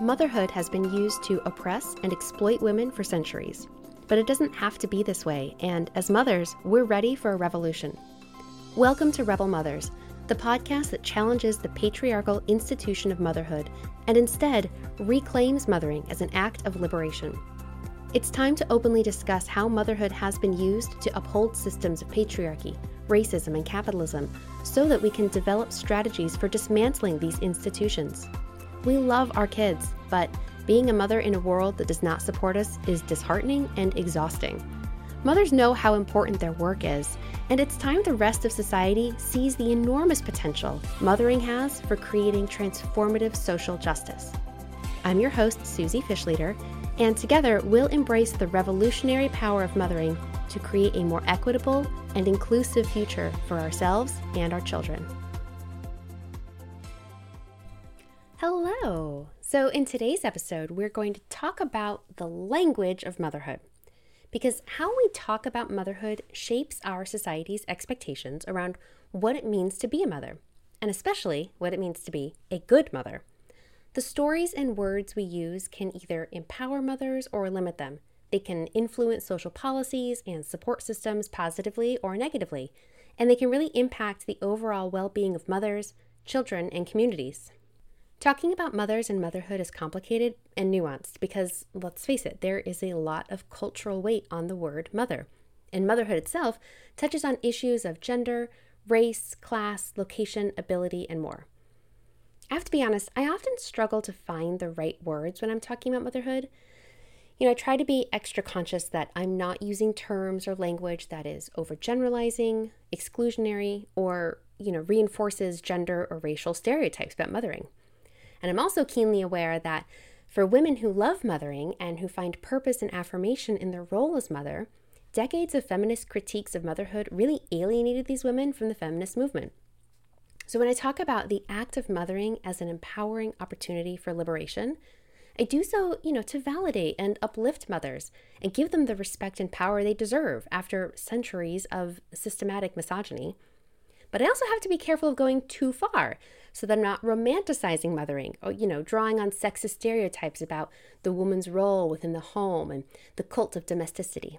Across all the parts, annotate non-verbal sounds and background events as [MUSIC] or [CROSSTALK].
Motherhood has been used to oppress and exploit women for centuries. But it doesn't have to be this way, and as mothers, we're ready for a revolution. Welcome to Rebel Mothers, the podcast that challenges the patriarchal institution of motherhood and instead reclaims mothering as an act of liberation. It's time to openly discuss how motherhood has been used to uphold systems of patriarchy, racism, and capitalism so that we can develop strategies for dismantling these institutions. We love our kids, but being a mother in a world that does not support us is disheartening and exhausting. Mothers know how important their work is, and it's time the rest of society sees the enormous potential mothering has for creating transformative social justice. I'm your host, Susie Fishleader, and together we'll embrace the revolutionary power of mothering to create a more equitable and inclusive future for ourselves and our children. So, in today's episode, we're going to talk about the language of motherhood. Because how we talk about motherhood shapes our society's expectations around what it means to be a mother, and especially what it means to be a good mother. The stories and words we use can either empower mothers or limit them. They can influence social policies and support systems positively or negatively, and they can really impact the overall well being of mothers, children, and communities. Talking about mothers and motherhood is complicated and nuanced because, let's face it, there is a lot of cultural weight on the word mother. And motherhood itself touches on issues of gender, race, class, location, ability, and more. I have to be honest, I often struggle to find the right words when I'm talking about motherhood. You know, I try to be extra conscious that I'm not using terms or language that is overgeneralizing, exclusionary, or, you know, reinforces gender or racial stereotypes about mothering. And I'm also keenly aware that for women who love mothering and who find purpose and affirmation in their role as mother, decades of feminist critiques of motherhood really alienated these women from the feminist movement. So, when I talk about the act of mothering as an empowering opportunity for liberation, I do so, you know, to validate and uplift mothers and give them the respect and power they deserve after centuries of systematic misogyny. But I also have to be careful of going too far so that I'm not romanticizing mothering or, you know, drawing on sexist stereotypes about the woman's role within the home and the cult of domesticity.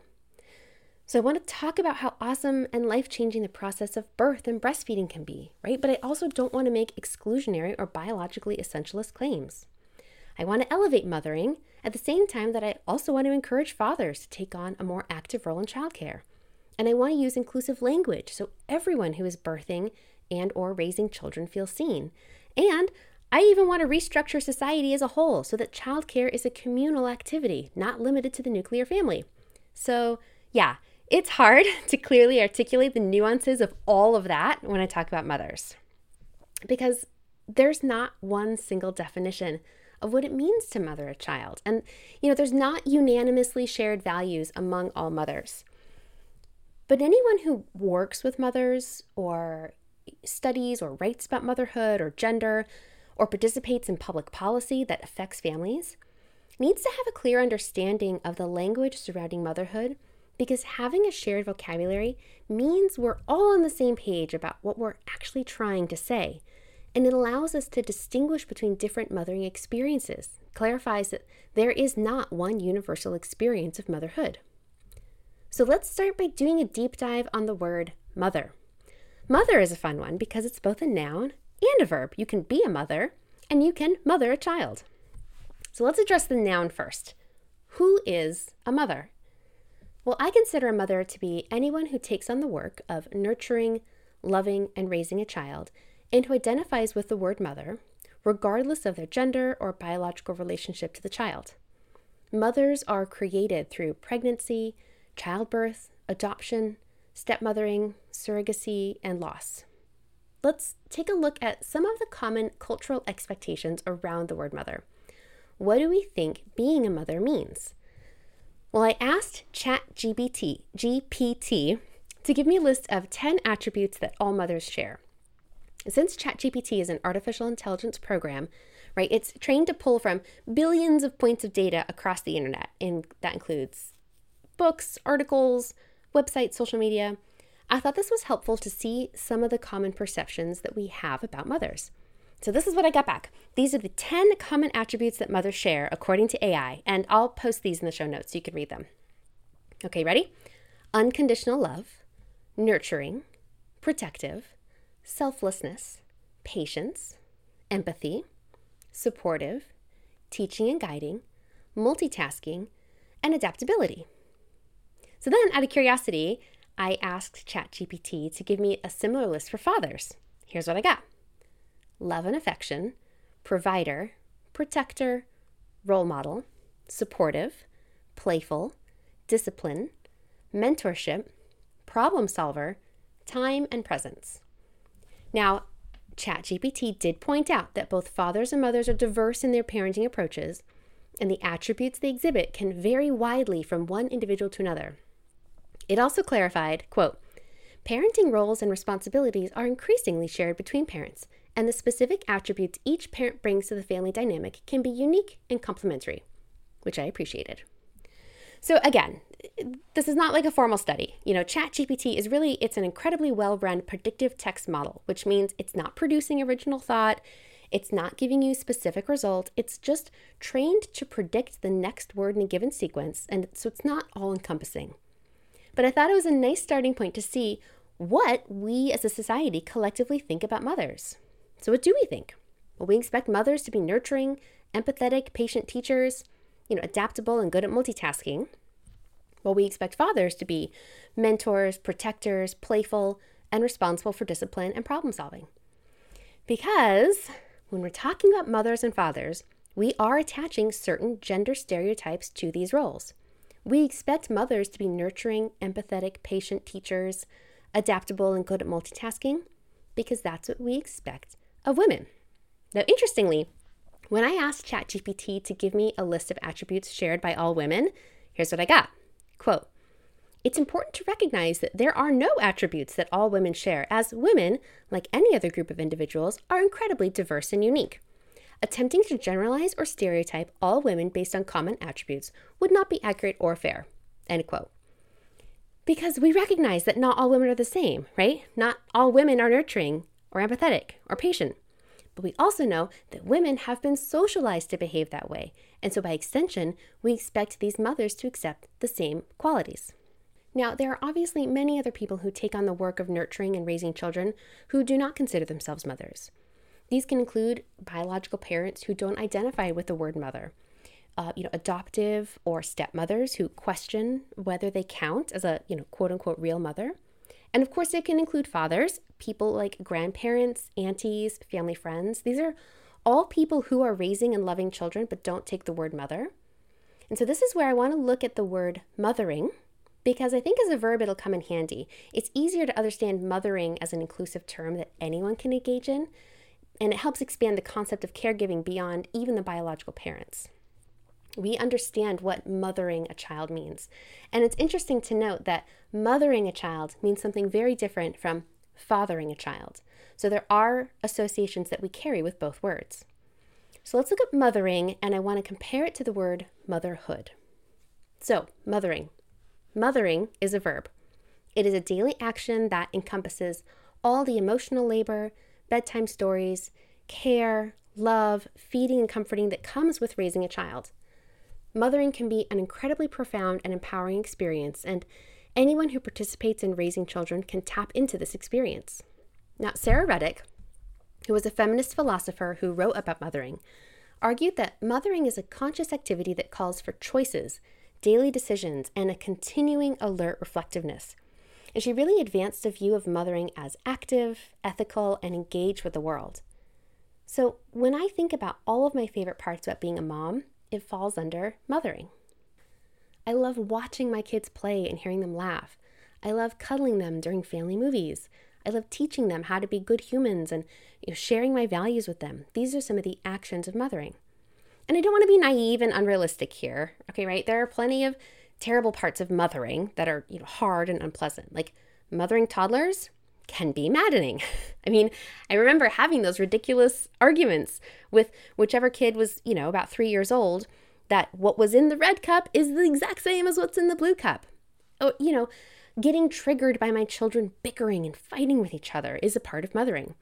So I want to talk about how awesome and life-changing the process of birth and breastfeeding can be, right? But I also don't want to make exclusionary or biologically essentialist claims. I want to elevate mothering at the same time that I also want to encourage fathers to take on a more active role in childcare. And I want to use inclusive language so everyone who is birthing and or raising children feel seen. And I even want to restructure society as a whole so that childcare is a communal activity, not limited to the nuclear family. So, yeah, it's hard [LAUGHS] to clearly articulate the nuances of all of that when I talk about mothers. Because there's not one single definition of what it means to mother a child. And, you know, there's not unanimously shared values among all mothers. But anyone who works with mothers or studies or writes about motherhood or gender or participates in public policy that affects families needs to have a clear understanding of the language surrounding motherhood because having a shared vocabulary means we're all on the same page about what we're actually trying to say. And it allows us to distinguish between different mothering experiences, clarifies that there is not one universal experience of motherhood. So let's start by doing a deep dive on the word mother. Mother is a fun one because it's both a noun and a verb. You can be a mother and you can mother a child. So let's address the noun first. Who is a mother? Well, I consider a mother to be anyone who takes on the work of nurturing, loving, and raising a child and who identifies with the word mother, regardless of their gender or biological relationship to the child. Mothers are created through pregnancy, childbirth, adoption, stepmothering, surrogacy, and loss. Let's take a look at some of the common cultural expectations around the word mother. What do we think being a mother means? Well, I asked ChatGPT GPT to give me a list of 10 attributes that all mothers share. Since ChatGPT is an artificial intelligence program, right, it's trained to pull from billions of points of data across the internet, and that includes books, articles, websites, social media, I thought this was helpful to see some of the common perceptions that we have about mothers. So, this is what I got back. These are the 10 common attributes that mothers share according to AI, and I'll post these in the show notes so you can read them. Okay, ready? Unconditional love, nurturing, protective, selflessness, patience, empathy, supportive, teaching and guiding, multitasking, and adaptability. So then, out of curiosity, I asked ChatGPT to give me a similar list for fathers. Here's what I got love and affection, provider, protector, role model, supportive, playful, discipline, mentorship, problem solver, time, and presence. Now, ChatGPT did point out that both fathers and mothers are diverse in their parenting approaches, and the attributes they exhibit can vary widely from one individual to another. It also clarified, quote, parenting roles and responsibilities are increasingly shared between parents, and the specific attributes each parent brings to the family dynamic can be unique and complementary, which I appreciated. So again, this is not like a formal study. You know, ChatGPT is really it's an incredibly well-run predictive text model, which means it's not producing original thought, it's not giving you specific result, it's just trained to predict the next word in a given sequence, and so it's not all encompassing. But I thought it was a nice starting point to see what we as a society collectively think about mothers. So what do we think? Well, we expect mothers to be nurturing, empathetic, patient teachers, you know, adaptable and good at multitasking. Well, we expect fathers to be mentors, protectors, playful, and responsible for discipline and problem solving. Because when we're talking about mothers and fathers, we are attaching certain gender stereotypes to these roles. We expect mothers to be nurturing, empathetic, patient teachers, adaptable, and good at multitasking because that's what we expect of women. Now, interestingly, when I asked ChatGPT to give me a list of attributes shared by all women, here's what I got. Quote, it's important to recognize that there are no attributes that all women share, as women, like any other group of individuals, are incredibly diverse and unique. Attempting to generalize or stereotype all women based on common attributes would not be accurate or fair. End quote. Because we recognize that not all women are the same, right? Not all women are nurturing or empathetic or patient. But we also know that women have been socialized to behave that way. And so, by extension, we expect these mothers to accept the same qualities. Now, there are obviously many other people who take on the work of nurturing and raising children who do not consider themselves mothers. These can include biological parents who don't identify with the word mother, uh, you know, adoptive or stepmothers who question whether they count as a, you know, quote unquote real mother. And of course, it can include fathers, people like grandparents, aunties, family friends. These are all people who are raising and loving children but don't take the word mother. And so, this is where I want to look at the word mothering because I think as a verb it'll come in handy. It's easier to understand mothering as an inclusive term that anyone can engage in, and it helps expand the concept of caregiving beyond even the biological parents we understand what mothering a child means. And it's interesting to note that mothering a child means something very different from fathering a child. So there are associations that we carry with both words. So let's look at mothering, and I want to compare it to the word motherhood. So, mothering. Mothering is a verb. It is a daily action that encompasses all the emotional labor, bedtime stories, care, love, feeding, and comforting that comes with raising a child. Mothering can be an incredibly profound and empowering experience, and anyone who participates in raising children can tap into this experience. Now, Sara Ruddick, who was a feminist philosopher who wrote about mothering, argued that mothering is a conscious activity that calls for choices, daily decisions, and a continuing alert reflectiveness. And she really advanced a view of mothering as active, ethical, and engaged with the world. So, when I think about all of my favorite parts about being a mom, it falls under mothering. I love watching my kids play and hearing them laugh. I love cuddling them during family movies. I love teaching them how to be good humans and you know, sharing my values with them. These are some of the actions of mothering. And I don't want to be naive and unrealistic here, okay, right? There are plenty of terrible parts of mothering that are you know, hard and unpleasant. Like mothering toddlers can be maddening. [LAUGHS] I mean, I remember having those ridiculous arguments with whichever kid was, you know, about three years old that what was in the red cup is the exact same as what's in the blue cup. Oh, you know, getting triggered by my children bickering and fighting with each other is a part of mothering.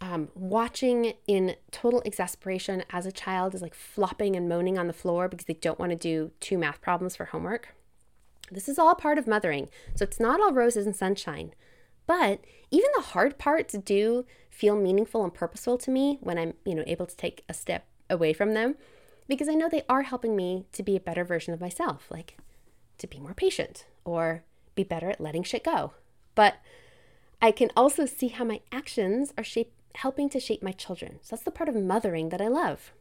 Um, watching in total exasperation as a child is like flopping and moaning on the floor because they don't want to do two math problems for homework. This is all part of mothering. So it's not all roses and sunshine. But even the hard parts do feel meaningful and purposeful to me when I'm, you know, able to take a step away from them because I know they are helping me to be a better version of myself, like to be more patient or be better at letting shit go. But I can also see how my actions are shape, helping to shape my children. So that's the part of mothering that I love.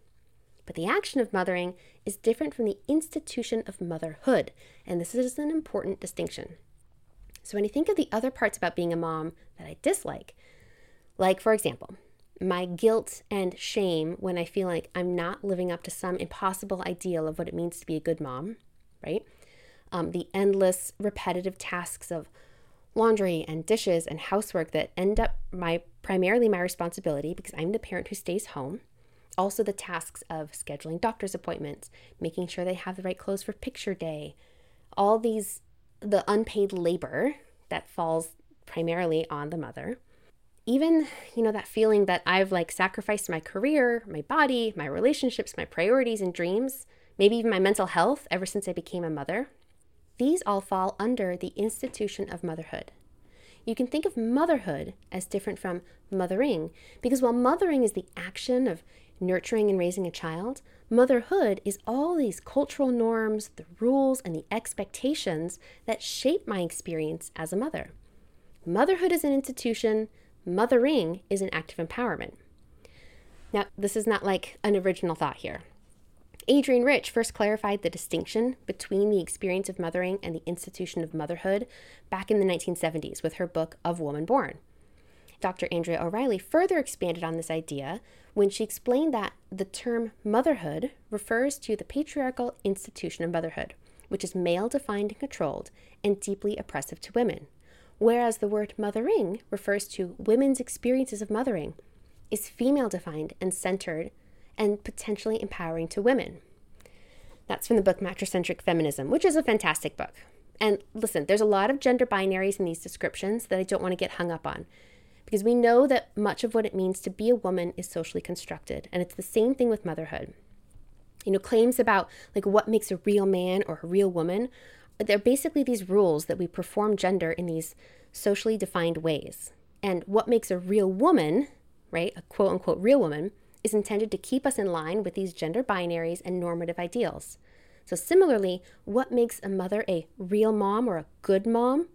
But the action of mothering is different from the institution of motherhood, and this is an important distinction. So when I think of the other parts about being a mom that I dislike, like for example, my guilt and shame when I feel like I'm not living up to some impossible ideal of what it means to be a good mom, right? Um, the endless repetitive tasks of laundry and dishes and housework that end up my primarily my responsibility because I'm the parent who stays home. Also the tasks of scheduling doctor's appointments, making sure they have the right clothes for picture day. All these the unpaid labor that falls primarily on the mother. Even, you know, that feeling that I've like sacrificed my career, my body, my relationships, my priorities and dreams, maybe even my mental health ever since I became a mother. These all fall under the institution of motherhood. You can think of motherhood as different from mothering because while mothering is the action of nurturing and raising a child, motherhood is all these cultural norms, the rules, and the expectations that shape my experience as a mother. Motherhood is an institution, mothering is an act of empowerment. Now, this is not like an original thought here. Adrienne Rich first clarified the distinction between the experience of mothering and the institution of motherhood back in the 1970s with her book Of Woman Born. Dr. Andrea O'Reilly further expanded on this idea when she explained that the term motherhood refers to the patriarchal institution of motherhood, which is male defined and controlled and deeply oppressive to women, whereas the word mothering refers to women's experiences of mothering, is female defined and centered and potentially empowering to women. That's from the book Matricentric Feminism, which is a fantastic book. And listen, there's a lot of gender binaries in these descriptions that I don't want to get hung up on because we know that much of what it means to be a woman is socially constructed. And it's the same thing with motherhood. You know, claims about like what makes a real man or a real woman, they're basically these rules that we perform gender in these socially defined ways. And what makes a real woman, right, a quote unquote real woman, is intended to keep us in line with these gender binaries and normative ideals. So, similarly, what makes a mother a real mom or a good mom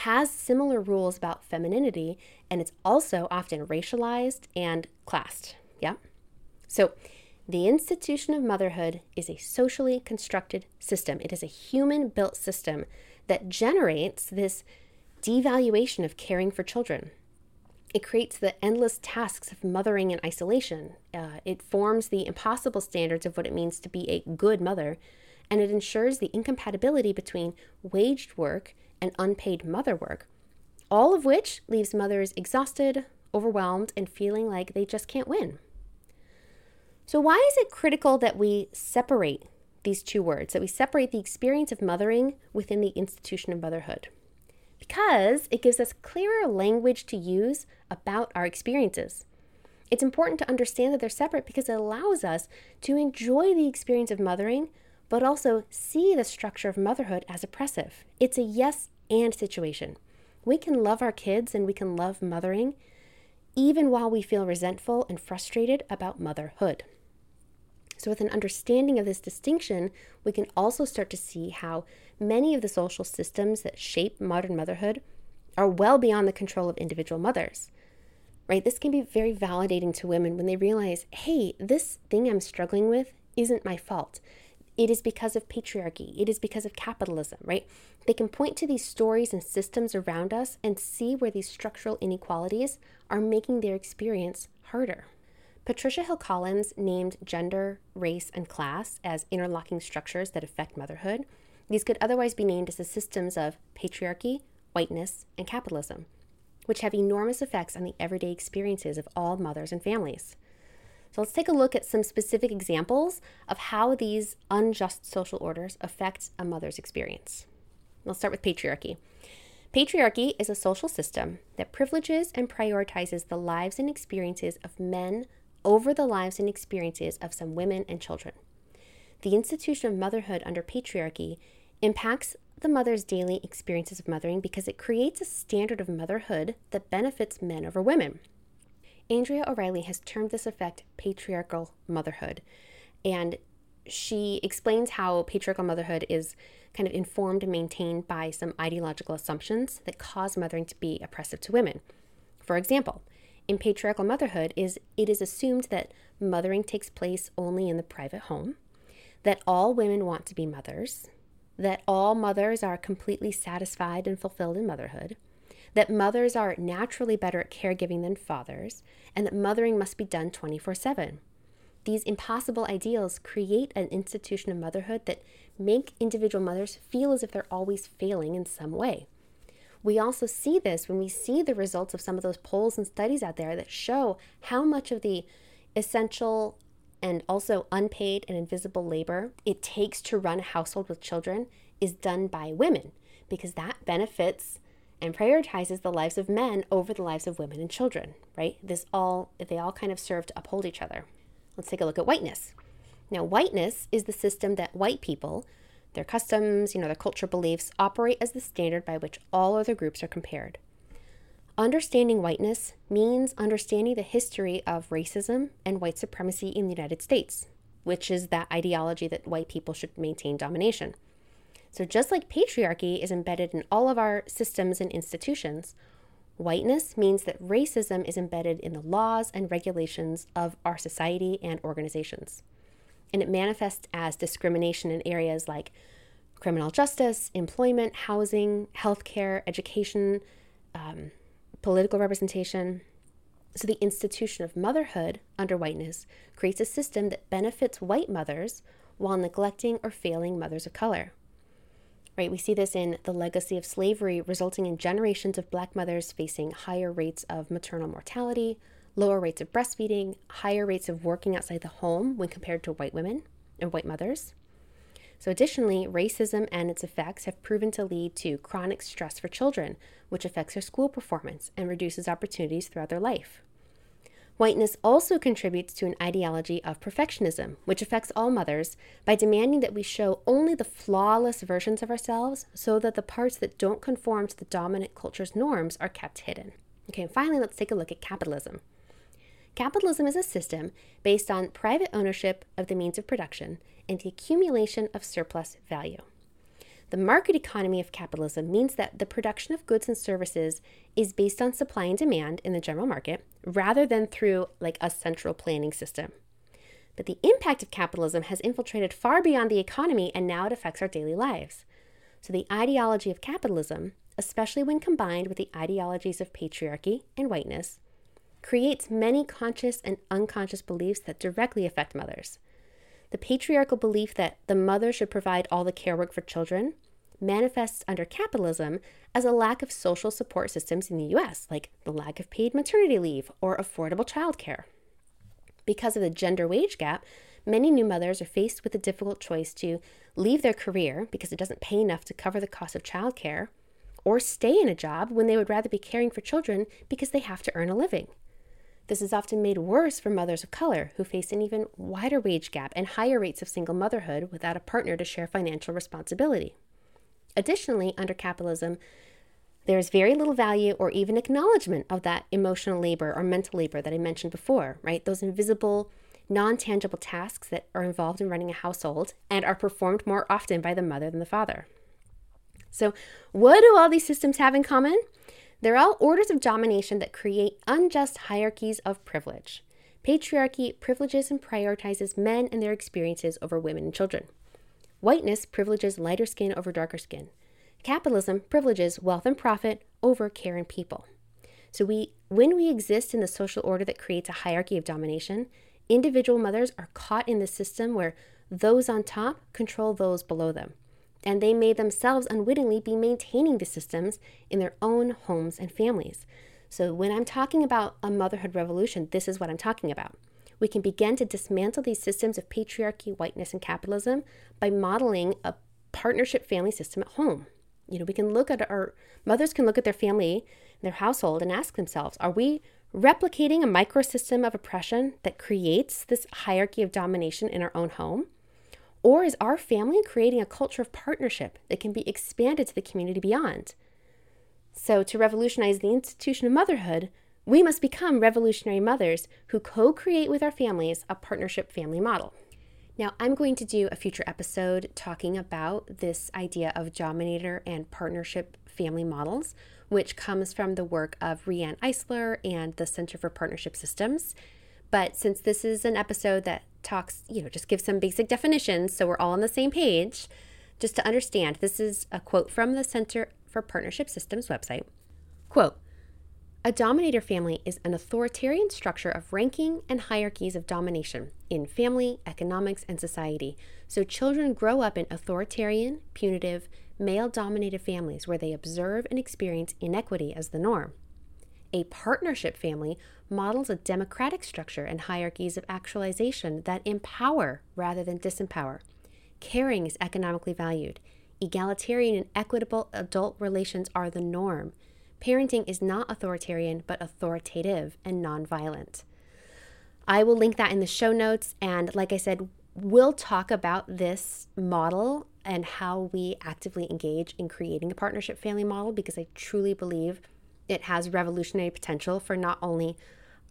has similar rules about femininity, and it's also often racialized and classed. Yeah? So, the institution of motherhood is a socially constructed system. It is a human built system that generates this devaluation of caring for children. It creates the endless tasks of mothering in isolation. Uh, it forms the impossible standards of what it means to be a good mother, and it ensures the incompatibility between waged work and unpaid mother work, all of which leaves mothers exhausted, overwhelmed, and feeling like they just can't win. So, why is it critical that we separate these two words, that we separate the experience of mothering within the institution of motherhood? Because it gives us clearer language to use about our experiences. It's important to understand that they're separate because it allows us to enjoy the experience of mothering, but also see the structure of motherhood as oppressive. It's a yes and situation. We can love our kids and we can love mothering, even while we feel resentful and frustrated about motherhood. So, with an understanding of this distinction, we can also start to see how many of the social systems that shape modern motherhood are well beyond the control of individual mothers. Right? This can be very validating to women when they realize, hey, this thing I'm struggling with isn't my fault. It is because of patriarchy. It is because of capitalism, right? They can point to these stories and systems around us and see where these structural inequalities are making their experience harder. Patricia Hill Collins named gender, race, and class as interlocking structures that affect motherhood. These could otherwise be named as the systems of patriarchy, whiteness, and capitalism, which have enormous effects on the everyday experiences of all mothers and families. So let's take a look at some specific examples of how these unjust social orders affect a mother's experience. Let's start with patriarchy. Patriarchy is a social system that privileges and prioritizes the lives and experiences of men over the lives and experiences of some women and children. The institution of motherhood under patriarchy impacts the mother's daily experiences of mothering because it creates a standard of motherhood that benefits men over women. Andrea O'Reilly has termed this effect patriarchal motherhood, and she explains how patriarchal motherhood is kind of informed and maintained by some ideological assumptions that cause mothering to be oppressive to women. For example, in patriarchal motherhood is it is assumed that mothering takes place only in the private home, that all women want to be mothers, that all mothers are completely satisfied and fulfilled in motherhood, that mothers are naturally better at caregiving than fathers, and that mothering must be done 24 7. These impossible ideals create an institution of motherhood that make individual mothers feel as if they're always failing in some way. We also see this when we see the results of some of those polls and studies out there that show how much of the essential and also unpaid and invisible labor it takes to run a household with children is done by women because that benefits and prioritizes the lives of men over the lives of women and children, right? This all they all kind of serve to uphold each other. Let's take a look at whiteness. Now, whiteness is the system that white people, their customs, you know, their culture beliefs operate as the standard by which all other groups are compared. Understanding whiteness means understanding the history of racism and white supremacy in the United States, which is that ideology that white people should maintain domination. So, just like patriarchy is embedded in all of our systems and institutions, whiteness means that racism is embedded in the laws and regulations of our society and organizations. And it manifests as discrimination in areas like criminal justice, employment, housing, healthcare, education, um, political representation. So, the institution of motherhood under whiteness creates a system that benefits white mothers while neglecting or failing mothers of color. Right, we see this in the legacy of slavery, resulting in generations of black mothers facing higher rates of maternal mortality, lower rates of breastfeeding, higher rates of working outside the home when compared to white women and white mothers. So, additionally, racism and its effects have proven to lead to chronic stress for children, which affects their school performance and reduces opportunities throughout their life. Whiteness also contributes to an ideology of perfectionism, which affects all mothers by demanding that we show only the flawless versions of ourselves so that the parts that don't conform to the dominant culture's norms are kept hidden. Okay, and finally, let's take a look at capitalism. Capitalism is a system based on private ownership of the means of production and the accumulation of surplus value. The market economy of capitalism means that the production of goods and services is based on supply and demand in the general market rather than through like a central planning system. But the impact of capitalism has infiltrated far beyond the economy and now it affects our daily lives. So the ideology of capitalism, especially when combined with the ideologies of patriarchy and whiteness, creates many conscious and unconscious beliefs that directly affect mothers. The patriarchal belief that the mother should provide all the care work for children manifests under capitalism as a lack of social support systems in the US, like the lack of paid maternity leave or affordable childcare. Because of the gender wage gap, many new mothers are faced with the difficult choice to leave their career because it doesn't pay enough to cover the cost of childcare, or stay in a job when they would rather be caring for children because they have to earn a living. This is often made worse for mothers of color who face an even wider wage gap and higher rates of single motherhood without a partner to share financial responsibility. Additionally, under capitalism, there is very little value or even acknowledgement of that emotional labor or mental labor that I mentioned before, right? Those invisible, non tangible tasks that are involved in running a household and are performed more often by the mother than the father. So, what do all these systems have in common? They're all orders of domination that create unjust hierarchies of privilege. Patriarchy privileges and prioritizes men and their experiences over women and children. Whiteness privileges lighter skin over darker skin. Capitalism privileges wealth and profit over care and people. So we when we exist in the social order that creates a hierarchy of domination, individual mothers are caught in the system where those on top control those below them and they may themselves unwittingly be maintaining the systems in their own homes and families. So, when I'm talking about a motherhood revolution, this is what I'm talking about. We can begin to dismantle these systems of patriarchy, whiteness, and capitalism by modeling a partnership family system at home. You know, we can look at our mothers can look at their family, their household, and ask themselves, are we replicating a microsystem of oppression that creates this hierarchy of domination in our own home? Or is our family creating a culture of partnership that can be expanded to the community beyond? So, to revolutionize the institution of motherhood, we must become revolutionary mothers who co create with our families a partnership family model. Now, I'm going to do a future episode talking about this idea of dominator and partnership family models, which comes from the work of Riane Eisler and the Center for Partnership Systems. But since this is an episode that talks, you know, just gives some basic definitions so we're all on the same page, just to understand, this is a quote from the Center for Partnership Systems website. Quote, a dominator family is an authoritarian structure of ranking and hierarchies of domination in family, economics, and society. So children grow up in authoritarian, punitive, male dominated families where they observe and experience inequity as the norm. A partnership family models a democratic structure and hierarchies of actualization that empower rather than disempower. Caring is economically valued. Egalitarian and equitable adult relations are the norm. Parenting is not authoritarian, but authoritative and nonviolent. I will link that in the show notes. And like I said, we'll talk about this model and how we actively engage in creating a partnership family model because I truly believe it has revolutionary potential for not only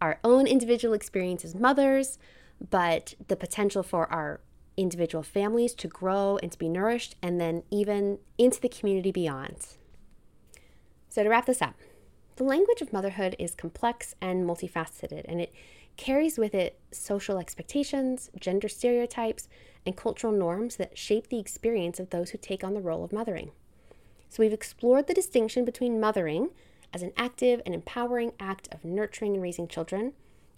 our own individual experience as mothers, but the potential for our individual families to grow and to be nourished, and then even into the community beyond. So, to wrap this up, the language of motherhood is complex and multifaceted, and it carries with it social expectations, gender stereotypes, and cultural norms that shape the experience of those who take on the role of mothering. So, we've explored the distinction between mothering as an active and empowering act of nurturing and raising children,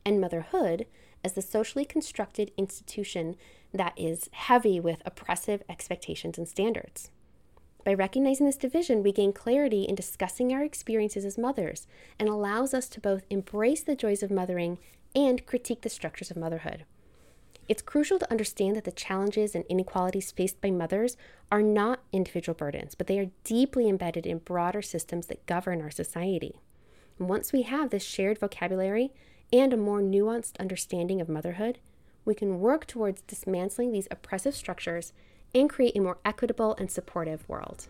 and motherhood as the socially constructed institution that is heavy with oppressive expectations and standards. By recognizing this division, we gain clarity in discussing our experiences as mothers and allows us to both embrace the joys of mothering and critique the structures of motherhood. It's crucial to understand that the challenges and inequalities faced by mothers are not individual burdens, but they are deeply embedded in broader systems that govern our society. Once we have this shared vocabulary and a more nuanced understanding of motherhood, we can work towards dismantling these oppressive structures and create a more equitable and supportive world.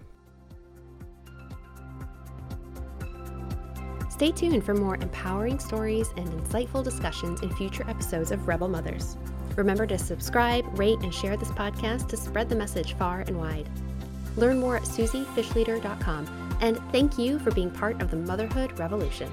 Stay tuned for more empowering stories and insightful discussions in future episodes of Rebel Mothers. Remember to subscribe, rate, and share this podcast to spread the message far and wide. Learn more at suziefishleader.com, and thank you for being part of the motherhood revolution.